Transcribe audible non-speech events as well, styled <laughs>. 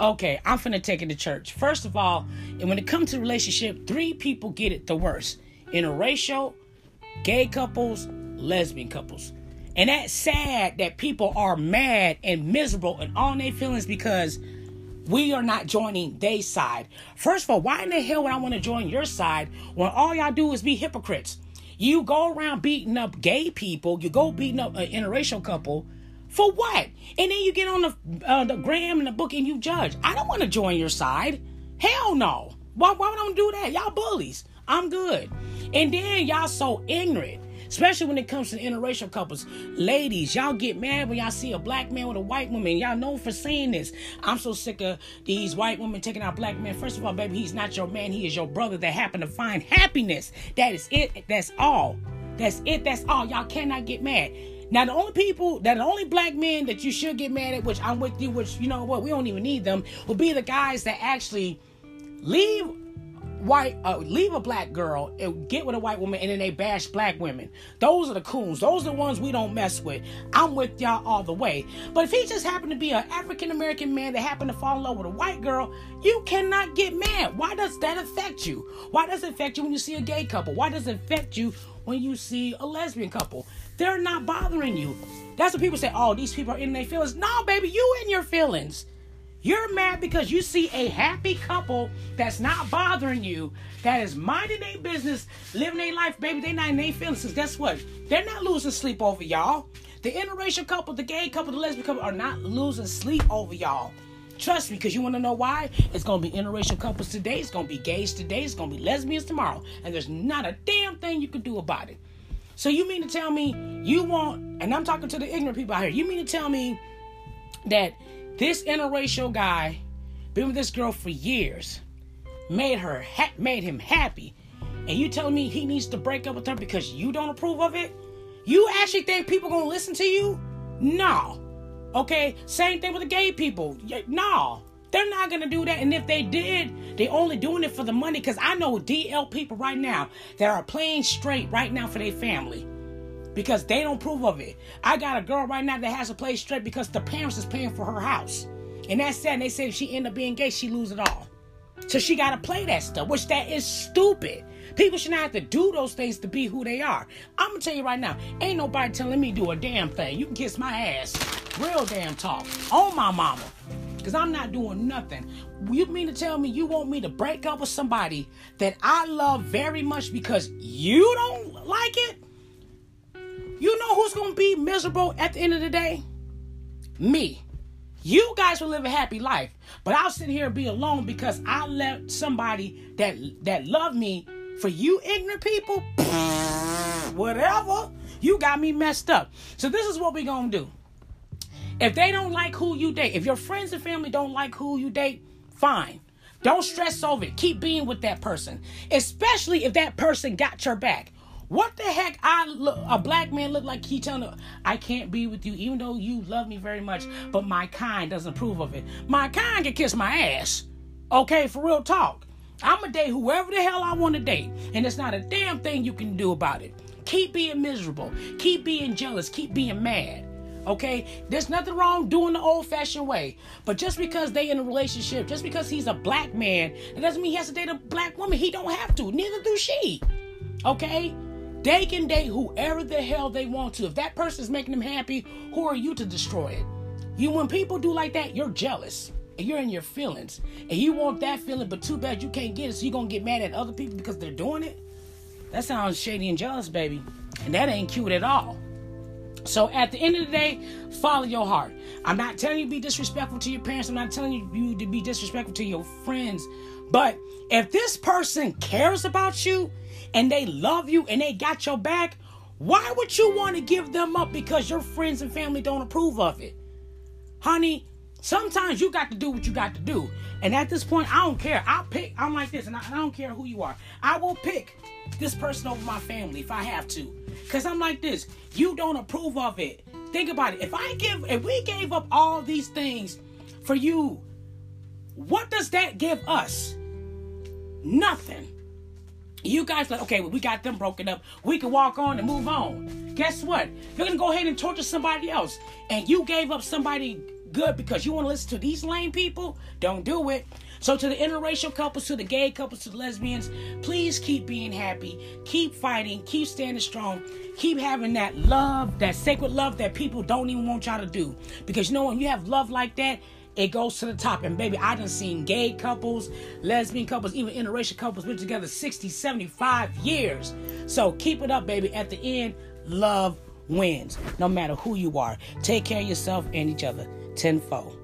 Okay, I'm finna take it to church. First of all, and when it comes to relationship, three people get it the worst: interracial, gay couples, lesbian couples. And that's sad that people are mad and miserable and all their feelings because we are not joining their side. First of all, why in the hell would I want to join your side when all y'all do is be hypocrites? You go around beating up gay people, you go beating up an interracial couple. For what? And then you get on the uh, the gram and the book and you judge. I don't want to join your side. Hell no. Why, why would I do that? Y'all bullies. I'm good. And then y'all so ignorant especially when it comes to interracial couples. Ladies, y'all get mad when y'all see a black man with a white woman. Y'all know for saying this. I'm so sick of these white women taking out black men. First of all, baby, he's not your man. He is your brother that happened to find happiness. That is it. That's all. That's it. That's all. Y'all cannot get mad. Now the only people that the only black men that you should get mad at, which I'm with you, which you know what, we don't even need them, will be the guys that actually leave white uh, leave a black girl and get with a white woman and then they bash black women. Those are the coons. Those are the ones we don't mess with. I'm with y'all all the way. But if he just happened to be an african american man that happened to fall in love with a white girl you cannot get mad. Why does that affect you? Why does it affect you when you see a gay couple? Why does it affect you when you see a lesbian couple they're not bothering you that's what people say oh these people are in their feelings no baby you in your feelings you're mad because you see a happy couple that's not bothering you, that is minding their business, living their life, baby. They not in their feelings. Cause Guess what? They're not losing sleep over y'all. The interracial couple, the gay couple, the lesbian couple are not losing sleep over y'all. Trust me, because you want to know why? It's going to be interracial couples today. It's going to be gays today. It's going to be lesbians tomorrow. And there's not a damn thing you can do about it. So you mean to tell me you want, and I'm talking to the ignorant people out here, you mean to tell me that this interracial guy been with this girl for years, made her ha- made him happy, and you telling me he needs to break up with her because you don't approve of it? You actually think people gonna listen to you? No. Okay, same thing with the gay people. No, they're not gonna do that. And if they did, they're only doing it for the money. Cause I know DL people right now that are playing straight right now for their family because they don't approve of it. I got a girl right now that has to play straight because the parents is paying for her house. And that's sad. And they say if she end up being gay, she lose it all. So she got to play that stuff, which that is stupid. People should not have to do those things to be who they are. I'm gonna tell you right now, ain't nobody telling me do a damn thing. You can kiss my ass, real damn talk, on my mama, cause I'm not doing nothing. You mean to tell me you want me to break up with somebody that I love very much because you don't like it? You know who's gonna be miserable at the end of the day? Me. You guys will live a happy life, but I'll sit here and be alone because I left somebody that that love me. For you ignorant people, <laughs> whatever, you got me messed up. So this is what we gonna do. If they don't like who you date, if your friends and family don't like who you date, fine. Don't stress over it. Keep being with that person, especially if that person got your back. What the heck? I look, a black man look like he telling her, I can't be with you, even though you love me very much, but my kind doesn't approve of it. My kind can kiss my ass. Okay, for real talk. I'm to date whoever the hell I want to date, and it's not a damn thing you can do about it. Keep being miserable. Keep being jealous. Keep being mad. Okay, there's nothing wrong doing the old-fashioned way, but just because they in a relationship, just because he's a black man, it doesn't mean he has to date a black woman. He don't have to. Neither do she. Okay, they can date whoever the hell they want to. If that person is making them happy, who are you to destroy it? You, when people do like that, you're jealous and you're in your feelings, and you want that feeling, but too bad you can't get it, so you're gonna get mad at other people because they're doing it. That sounds shady and jealous, baby, and that ain't cute at all. So at the end of the day, follow your heart. I'm not telling you to be disrespectful to your parents. I'm not telling you to be disrespectful to your friends. But if this person cares about you and they love you and they got your back, why would you want to give them up because your friends and family don't approve of it? Honey, sometimes you got to do what you got to do. And at this point, I don't care. I'll pick, I'm like this, and I, I don't care who you are. I will pick this person over my family if I have to. Because I'm like this. You don't approve of it. Think about it. If I give, if we gave up all these things for you, what does that give us? Nothing. You guys like, okay, well, we got them broken up. We can walk on and move on. Guess what? You're gonna go ahead and torture somebody else, and you gave up somebody good because you want to listen to these lame people, don't do it. So to the interracial couples, to the gay couples, to the lesbians, please keep being happy, keep fighting, keep standing strong, keep having that love, that sacred love that people don't even want y'all to do. Because you know when you have love like that, it goes to the top. And baby, I done seen gay couples, lesbian couples, even interracial couples been together 60, 75 years. So keep it up, baby. At the end, love wins. No matter who you are. Take care of yourself and each other tenfold.